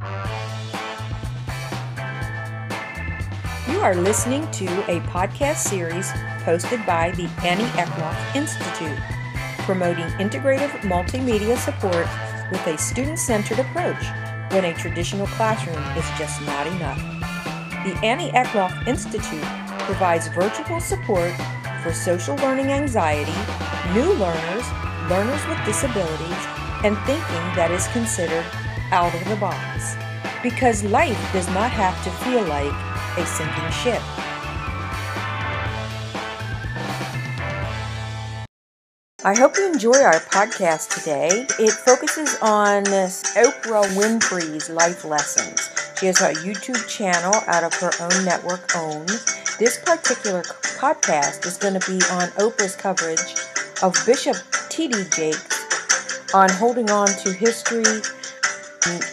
You are listening to a podcast series posted by the Annie Eklof Institute, promoting integrative multimedia support with a student centered approach when a traditional classroom is just not enough. The Annie Eklof Institute provides virtual support for social learning anxiety, new learners, learners with disabilities, and thinking that is considered out of the box. Because life does not have to feel like a sinking ship. I hope you enjoy our podcast today. It focuses on Oprah Winfrey's life lessons. She has a YouTube channel out of her own network, OWN. This particular podcast is going to be on Oprah's coverage of Bishop T.D. Jakes on holding on to history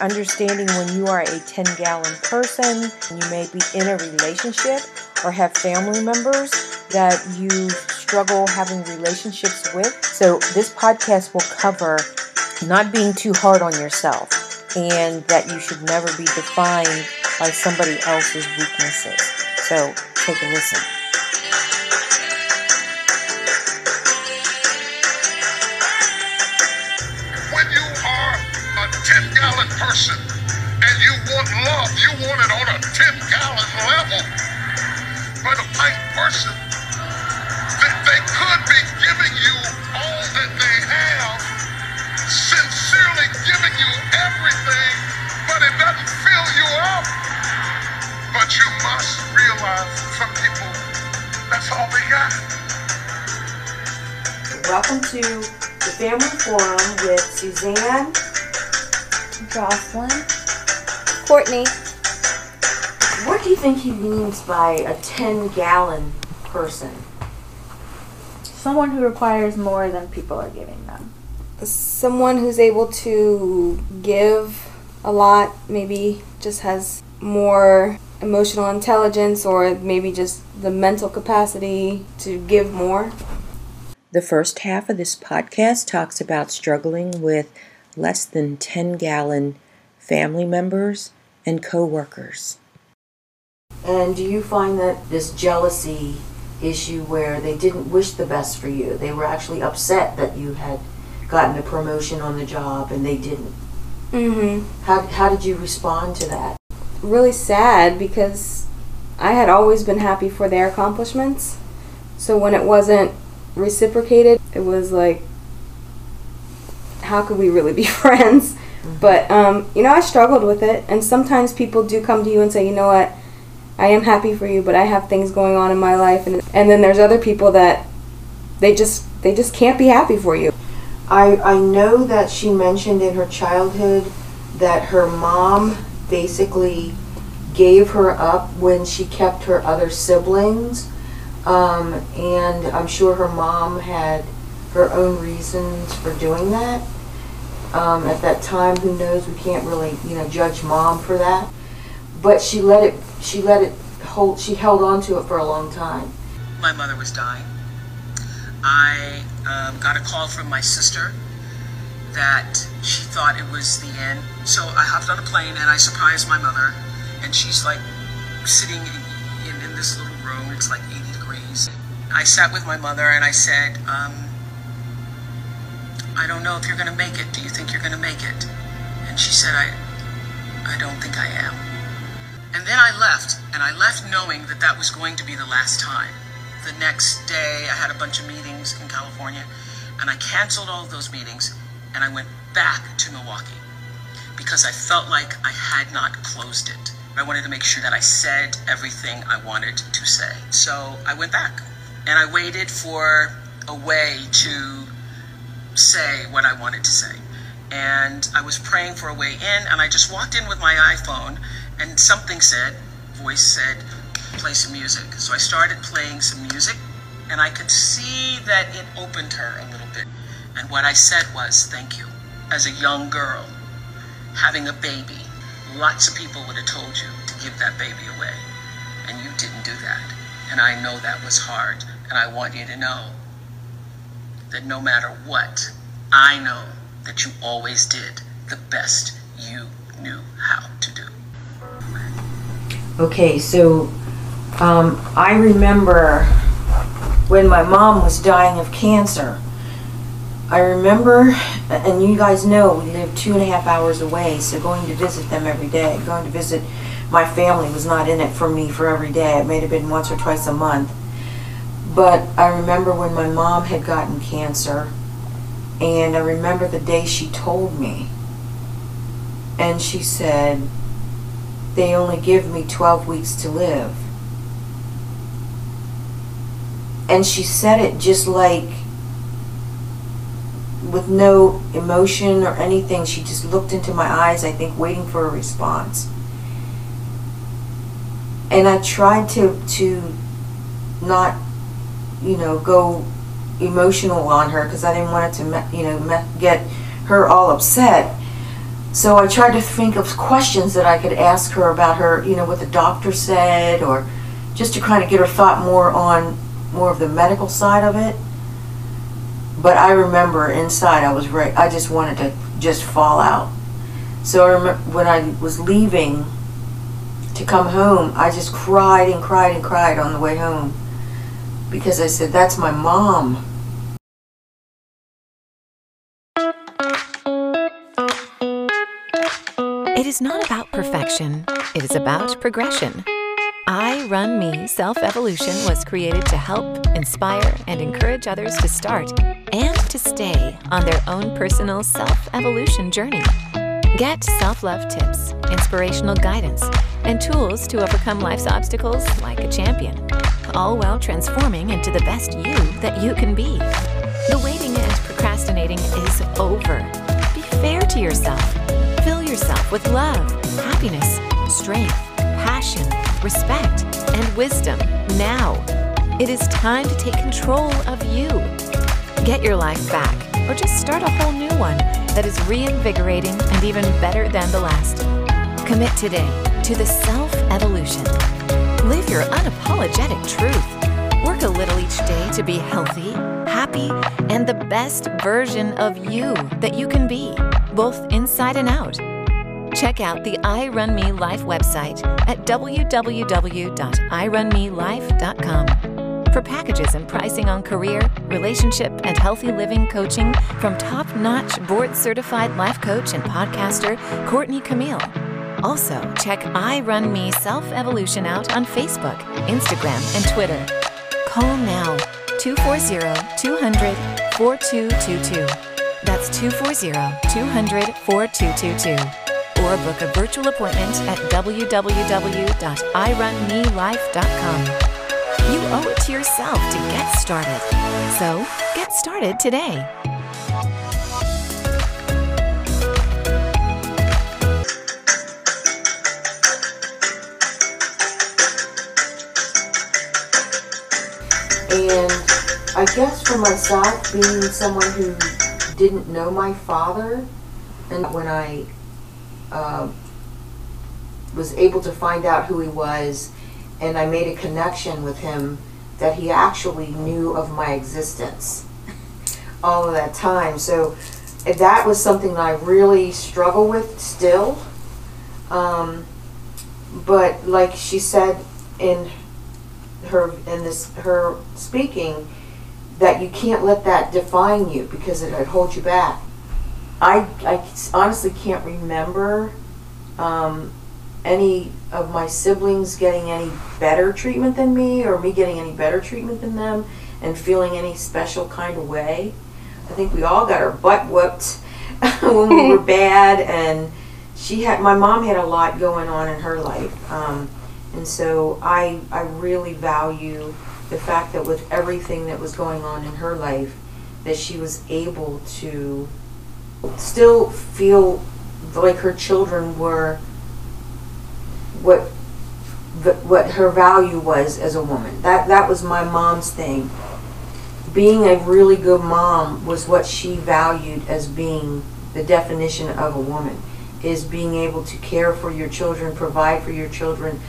understanding when you are a 10 gallon person, you may be in a relationship or have family members that you struggle having relationships with. So, this podcast will cover not being too hard on yourself and that you should never be defined by somebody else's weaknesses. So, take a listen. Welcome to the Family Forum with Suzanne. Jocelyn. Courtney. What do you think he means by a 10 gallon person? Someone who requires more than people are giving them. someone who's able to give a lot, maybe just has more emotional intelligence or maybe just the mental capacity to give more. The first half of this podcast talks about struggling with less than 10 gallon family members and coworkers. And do you find that this jealousy issue where they didn't wish the best for you, they were actually upset that you had gotten a promotion on the job and they didn't? Mm-hmm. How, how did you respond to that? Really sad because I had always been happy for their accomplishments. So when it wasn't reciprocated, it was like, how could we really be friends? But um, you know, I struggled with it, and sometimes people do come to you and say, you know what, I am happy for you, but I have things going on in my life, and and then there's other people that they just they just can't be happy for you. I, I know that she mentioned in her childhood that her mom basically gave her up when she kept her other siblings. Um, and I'm sure her mom had her own reasons for doing that. Um, at that time, who knows? We can't really, you know, judge mom for that. But she let it, she let it hold, she held on to it for a long time. my mother was dying. I um, got a call from my sister that she thought it was the end. So I hopped on a plane and I surprised my mother, and she's like sitting in, in, in this little room. It's like 80 degrees. I sat with my mother and I said, um, I don't know if you're going to make it. Do you think you're going to make it? And she said, I, I don't think I am. And then I left, and I left knowing that that was going to be the last time. The next day, I had a bunch of meetings in California, and I canceled all those meetings, and I went back to Milwaukee because I felt like I had not closed it. I wanted to make sure that I said everything I wanted to say. So I went back, and I waited for a way to say what I wanted to say. And I was praying for a way in, and I just walked in with my iPhone, and something said, voice said, play some music. So I started playing some music, and I could see that it opened her a little bit. And what I said was, thank you. As a young girl, having a baby, lots of people would have told you to give that baby away, and you didn't do that. And I know that was hard, and I want you to know that no matter what, I know that you always did the best you knew how to. Do. Okay, so um, I remember when my mom was dying of cancer. I remember, and you guys know we live two and a half hours away, so going to visit them every day, going to visit my family was not in it for me for every day. It may have been once or twice a month. But I remember when my mom had gotten cancer, and I remember the day she told me. And she said, they only give me 12 weeks to live. And she said it just like with no emotion or anything. She just looked into my eyes, I think, waiting for a response. And I tried to to not, you know, go emotional on her because I didn't want it to, you know, get her all upset. So I tried to think of questions that I could ask her about her, you know, what the doctor said, or just to kind of get her thought more on more of the medical side of it. But I remember inside I was right. I just wanted to just fall out. So I when I was leaving to come home, I just cried and cried and cried on the way home because I said, "That's my mom." It is not about perfection, it is about progression. I Run Me Self Evolution was created to help, inspire, and encourage others to start and to stay on their own personal self evolution journey. Get self love tips, inspirational guidance, and tools to overcome life's obstacles like a champion, all while transforming into the best you that you can be. The waiting and procrastinating is over. Be fair to yourself. Fill yourself with love, happiness, strength, passion, respect, and wisdom now. It is time to take control of you. Get your life back, or just start a whole new one that is reinvigorating and even better than the last. Commit today to the self evolution. Live your unapologetic truth. Work a little each day to be healthy, happy, and the best version of you that you can be, both inside and out. Check out the I Run Me Life website at www.irunmelife.com for packages and pricing on career, relationship, and healthy living coaching from top notch board certified life coach and podcaster Courtney Camille. Also, check I Run Me Self Evolution out on Facebook, Instagram, and Twitter. Call now 240 200 4222. That's 240 200 4222 or book a virtual appointment at www.irunmelife.com. You owe it to yourself to get started. So, get started today. I guess for myself, being someone who didn't know my father, and when I uh, was able to find out who he was, and I made a connection with him that he actually knew of my existence all of that time. So that was something I really struggle with still. Um, but like she said in her in this her speaking, that you can't let that define you because it would hold you back. I, I honestly can't remember um, any of my siblings getting any better treatment than me or me getting any better treatment than them and feeling any special kind of way. I think we all got our butt whooped when we were bad and she had my mom had a lot going on in her life um, and so I, I really value the fact that with everything that was going on in her life that she was able to still feel like her children were what what her value was as a woman. That that was my mom's thing. Being a really good mom was what she valued as being the definition of a woman is being able to care for your children, provide for your children.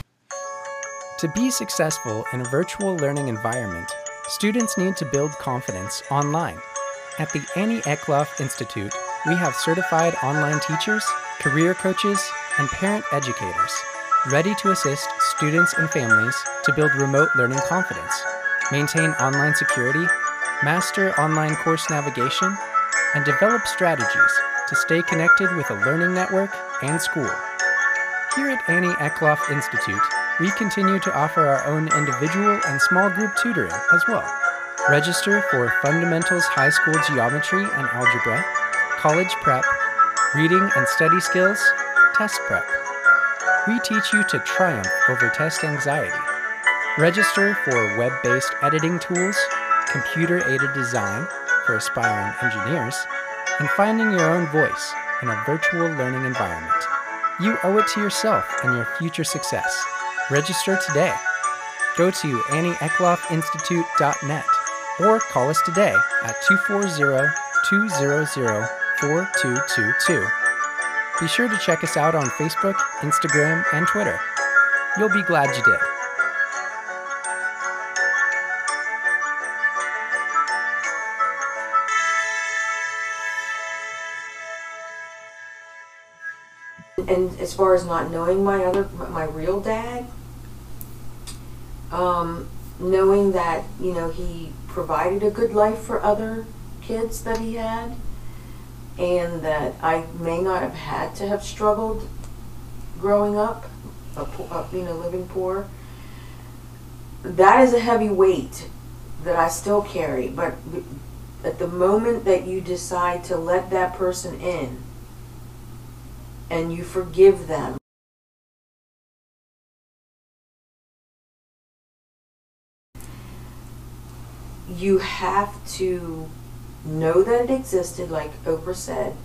To be successful in a virtual learning environment, students need to build confidence online. At the Annie Eklof Institute, we have certified online teachers, career coaches, and parent educators. ready to assist students and families to build remote learning confidence, maintain online security, master online course navigation, and develop strategies to stay connected with a learning network and school. Here at Annie Eklof Institute, we continue to offer our own individual and small group tutoring as well. Register for Fundamentals High School Geometry and Algebra, College Prep, Reading and Study Skills, Test Prep. We teach you to triumph over test anxiety. Register for web based editing tools, computer aided design for aspiring engineers, and finding your own voice in a virtual learning environment. You owe it to yourself and your future success. Register today. Go to annieeckloffinstitute.net or call us today at 240 200 4222. Be sure to check us out on Facebook, Instagram, and Twitter. You'll be glad you did. and as far as not knowing my other my real dad um, knowing that you know he provided a good life for other kids that he had and that I may not have had to have struggled growing up a, a, you know living poor that is a heavy weight that I still carry but at the moment that you decide to let that person in and you forgive them. You have to know that it existed, like Oprah said.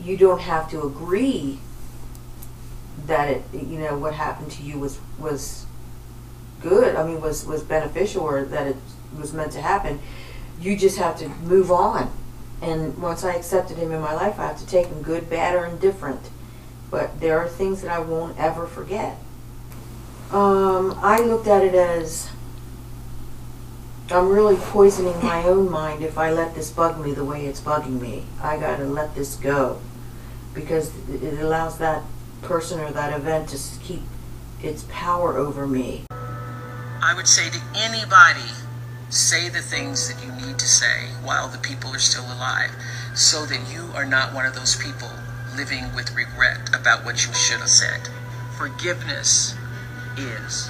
You don't have to agree that it, you know, what happened to you was was good. I mean, was was beneficial, or that it was meant to happen. You just have to move on and once I accepted him in my life, I have to take him good, bad, or indifferent. But there are things that I won't ever forget. Um, I looked at it as I'm really poisoning my own mind if I let this bug me the way it's bugging me. I gotta let this go because it allows that person or that event to keep its power over me. I would say to anybody Say the things that you need to say while the people are still alive so that you are not one of those people living with regret about what you should have said. Forgiveness is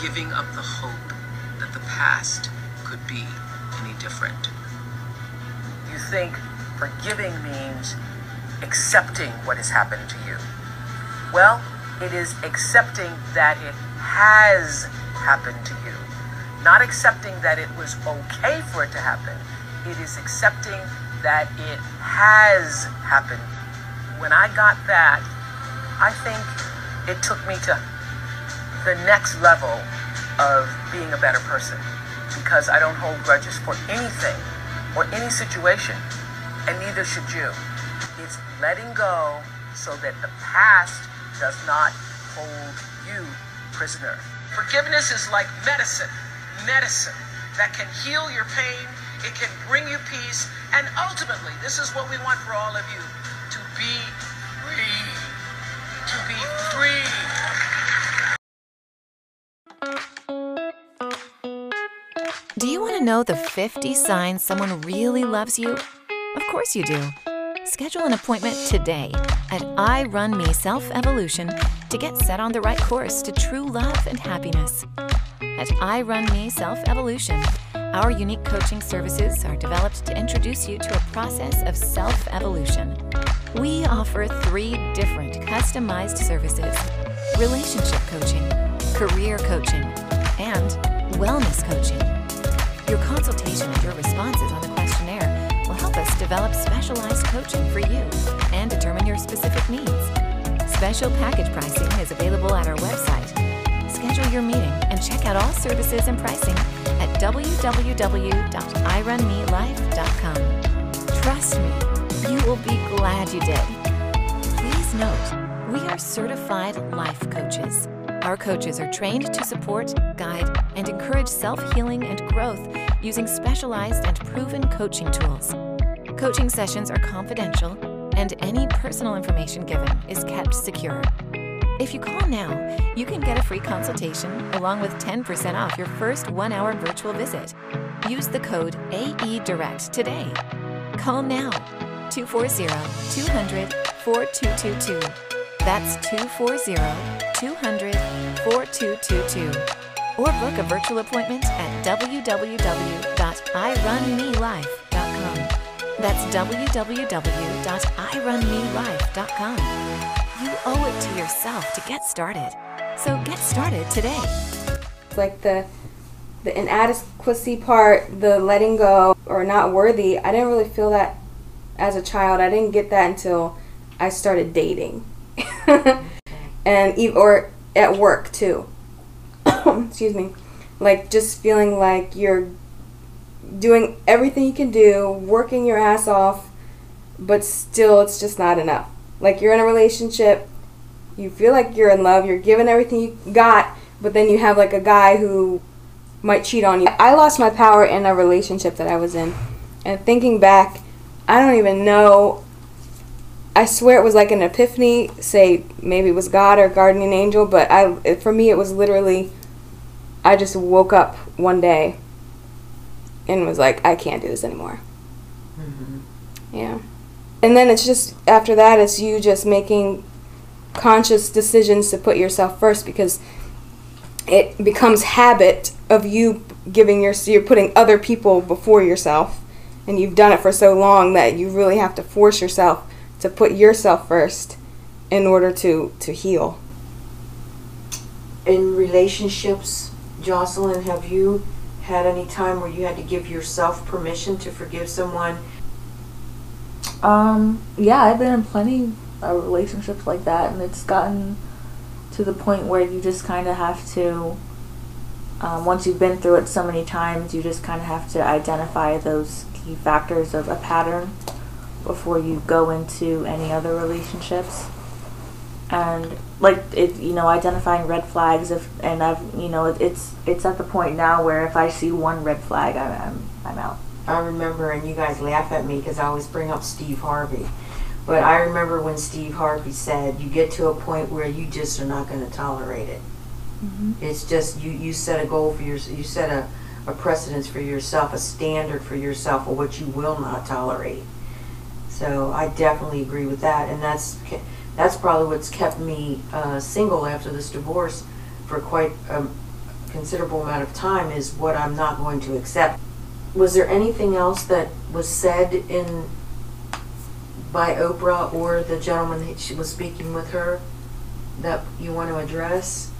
giving up the hope that the past could be any different. You think forgiving means accepting what has happened to you. Well, it is accepting that it has happened to you not accepting that it was okay for it to happen. It is accepting that it has happened. When I got that, I think it took me to the next level of being a better person because I don't hold grudges for anything or any situation, and neither should you. It's letting go so that the past does not hold you prisoner. Forgiveness is like medicine medicine that can heal your pain, it can bring you peace, and ultimately, this is what we want for all of you know the 50 signs someone really loves you? Of course you do. Schedule an appointment today at I Run Me Self Evolution to get set on the right course to true love and happiness. At I Run Me Self Evolution, our unique coaching services are developed to introduce you to a process of self evolution. We offer three different customized services relationship coaching, career coaching, and wellness coaching. Your consultation and your responses on the questionnaire will help us develop specialized coaching for you and determine your specific needs. Special package pricing is available at our website schedule your meeting and check out all services and pricing at www.irunmelife.com. Trust me, you will be glad you did. Please note, we are certified life coaches. Our coaches are trained to support, guide, and encourage self healing and growth using specialized and proven coaching tools. Coaching sessions are confidential, and any personal information given is kept secure. If you call now, you can get a free consultation along with 10% off your first one hour virtual visit. Use the code AEDirect today. Call now 240 200 4222. That's 240 200 4222. Or book a virtual appointment at www.irunmelife.com. That's www.irunmelife.com. You owe it to yourself to get started. So get started today. like the the inadequacy part, the letting go or not worthy, I didn't really feel that as a child. I didn't get that until I started dating. and or at work too. Excuse me. Like just feeling like you're doing everything you can do, working your ass off, but still it's just not enough. Like you're in a relationship, you feel like you're in love, you're giving everything you got, but then you have like a guy who might cheat on you. I lost my power in a relationship that I was in. And thinking back, I don't even know. I swear it was like an epiphany, say maybe it was God or guardian angel, but I it- for me it was literally I just woke up one day and was like I can't do this anymore. Mm-hmm. Yeah. And then it's just after that it's you just making conscious decisions to put yourself first because it becomes habit of you giving your you're putting other people before yourself and you've done it for so long that you really have to force yourself to put yourself first in order to to heal In relationships, Jocelyn, have you had any time where you had to give yourself permission to forgive someone? Um, yeah, I've been in plenty of relationships like that, and it's gotten to the point where you just kind of have to, um, once you've been through it so many times, you just kind of have to identify those key factors of a pattern before you go into any other relationships. And like it, you know, identifying red flags. If and I've, you know, it, it's it's at the point now where if I see one red flag, I'm I'm, I'm out. I remember, and you guys laugh at me because I always bring up Steve Harvey. But I remember when Steve Harvey said, "You get to a point where you just are not going to tolerate it. Mm-hmm. It's just you. You set a goal for your. You set a, a precedence for yourself, a standard for yourself of what you will not tolerate. So I definitely agree with that, and that's that's probably what's kept me uh, single after this divorce for quite a considerable amount of time. Is what I'm not going to accept. Was there anything else that was said in by Oprah or the gentleman that she was speaking with her that you want to address?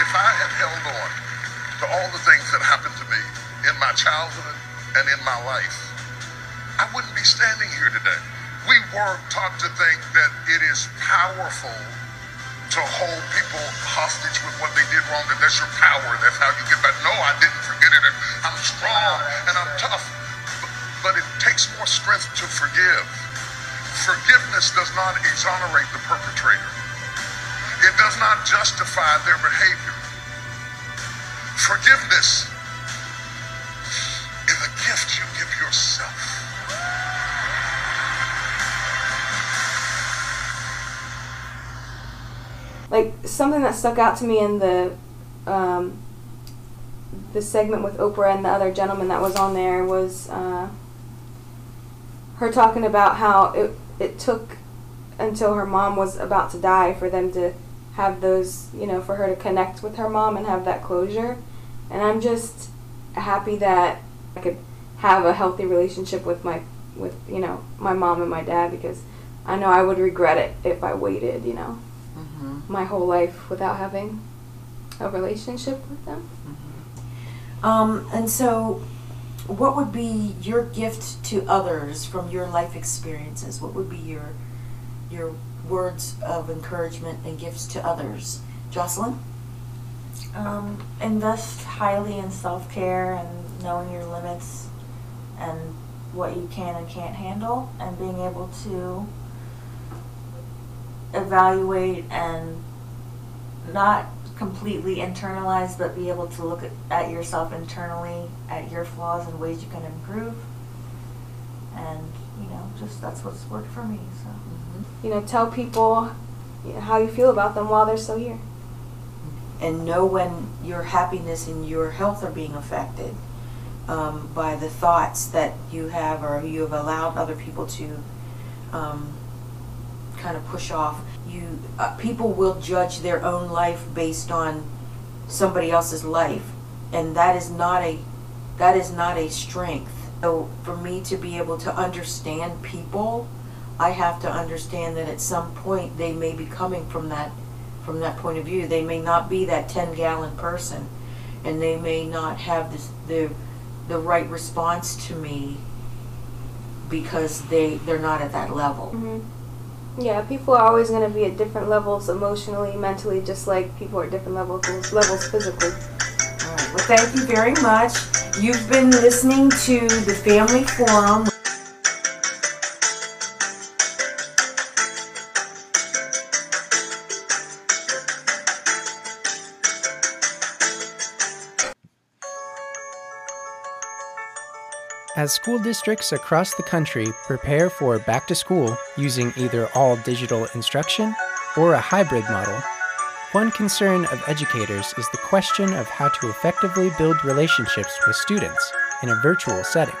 if I had held on to all the things that happened to me in my childhood and in my life, standing here today. We were taught to think that it is powerful to hold people hostage with what they did wrong, that that's your power, that's how you get back. No, I didn't forget it, and I'm strong and I'm tough. But it takes more strength to forgive. Forgiveness does not exonerate the perpetrator. It does not justify their behavior. Forgiveness is a gift you give yourself. Like something that stuck out to me in the um, the segment with Oprah and the other gentleman that was on there was uh, her talking about how it it took until her mom was about to die for them to have those you know for her to connect with her mom and have that closure. And I'm just happy that I could have a healthy relationship with my with you know my mom and my dad because I know I would regret it if I waited you know my whole life without having a relationship with them. Um, and so, what would be your gift to others from your life experiences? What would be your your words of encouragement and gifts to others, Jocelyn? Um, invest highly in self care and knowing your limits and what you can and can't handle, and being able to evaluate and not completely internalize, but be able to look at, at yourself internally, at your flaws and ways you can improve. And, you know, just that's what's worked for me. So. you know, tell people how you feel about them while they're still here. And know when your happiness and your health are being affected um, by the thoughts that you have or you have allowed other people to um, kind of push off. You uh, people will judge their own life based on somebody else's life, and that is not a that is not a strength. So for me to be able to understand people, I have to understand that at some point they may be coming from that from that point of view. They may not be that 10 gallon person and they may not have this, the the right response to me because they they're not at that level. Mm-hmm. Yeah, people are always going to be at different levels emotionally, mentally, just like people are at different levels levels physically. All right. Well, thank you very much. You've been listening to the Family Forum. As school districts across the country prepare for back to school using either all digital instruction or a hybrid model, one concern of educators is the question of how to effectively build relationships with students in a virtual setting.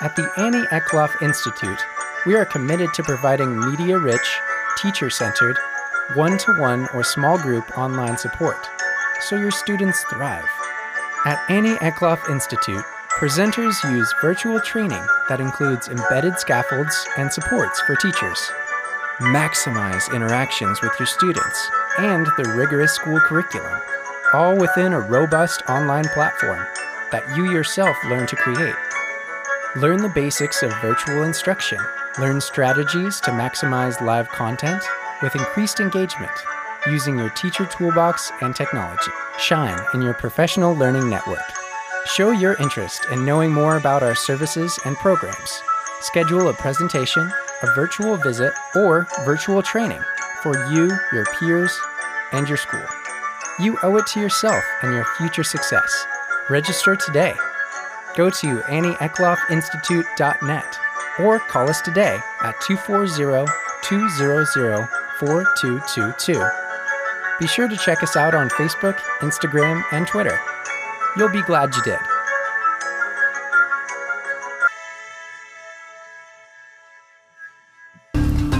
At the Annie Eklof Institute, we are committed to providing media rich, teacher centered, one to one or small group online support so your students thrive. At Annie Eklof Institute, Presenters use virtual training that includes embedded scaffolds and supports for teachers. Maximize interactions with your students and the rigorous school curriculum, all within a robust online platform that you yourself learn to create. Learn the basics of virtual instruction, learn strategies to maximize live content with increased engagement using your teacher toolbox and technology. Shine in your professional learning network. Show your interest in knowing more about our services and programs. Schedule a presentation, a virtual visit, or virtual training for you, your peers, and your school. You owe it to yourself and your future success. Register today. Go to annieeckloffinstitute.net or call us today at 240 200 4222. Be sure to check us out on Facebook, Instagram, and Twitter. You'll be glad you did.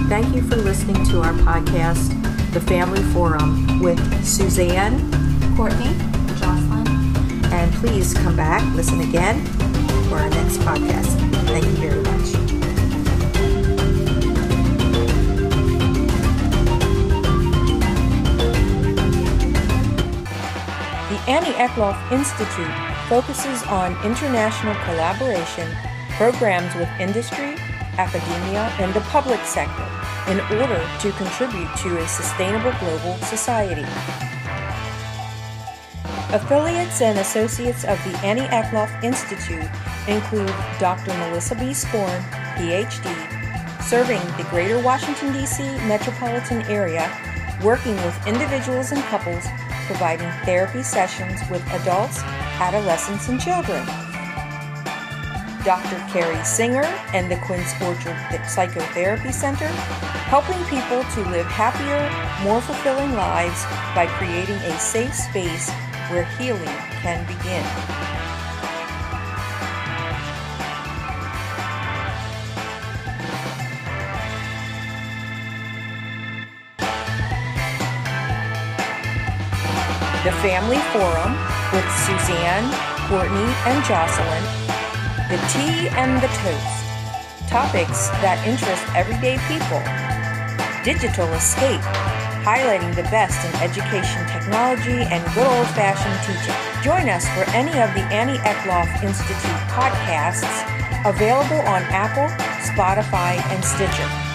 Thank you for listening to our podcast, The Family Forum, with Suzanne, Courtney, and Jocelyn, and please come back, listen again for our next podcast. Thank you very much. Annie Eklof Institute focuses on international collaboration, programs with industry, academia, and the public sector in order to contribute to a sustainable global society. Affiliates and associates of the Annie Eklof Institute include Dr. Melissa B. Sporn, PhD, serving the greater Washington, D.C. metropolitan area, working with individuals and couples, providing therapy sessions with adults, adolescents, and children. Dr. Carrie Singer and the Quince Orchard Psychotherapy Center, helping people to live happier, more fulfilling lives by creating a safe space where healing can begin. The Family Forum with Suzanne, Courtney, and Jocelyn. The Tea and the Toast. Topics that interest everyday people. Digital Escape. Highlighting the best in education technology and good old fashioned teaching. Join us for any of the Annie Eklof Institute podcasts available on Apple, Spotify, and Stitcher.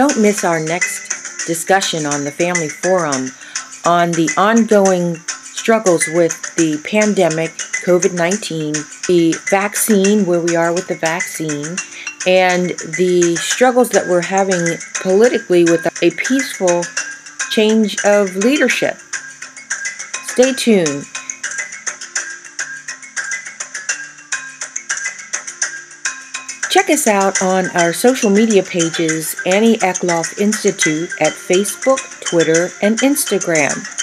Don't miss our next discussion on the Family Forum on the ongoing struggles with the pandemic, COVID 19, the vaccine, where we are with the vaccine, and the struggles that we're having politically with a peaceful change of leadership. Stay tuned. Check us out on our social media pages, Annie Eklof Institute, at Facebook, Twitter, and Instagram.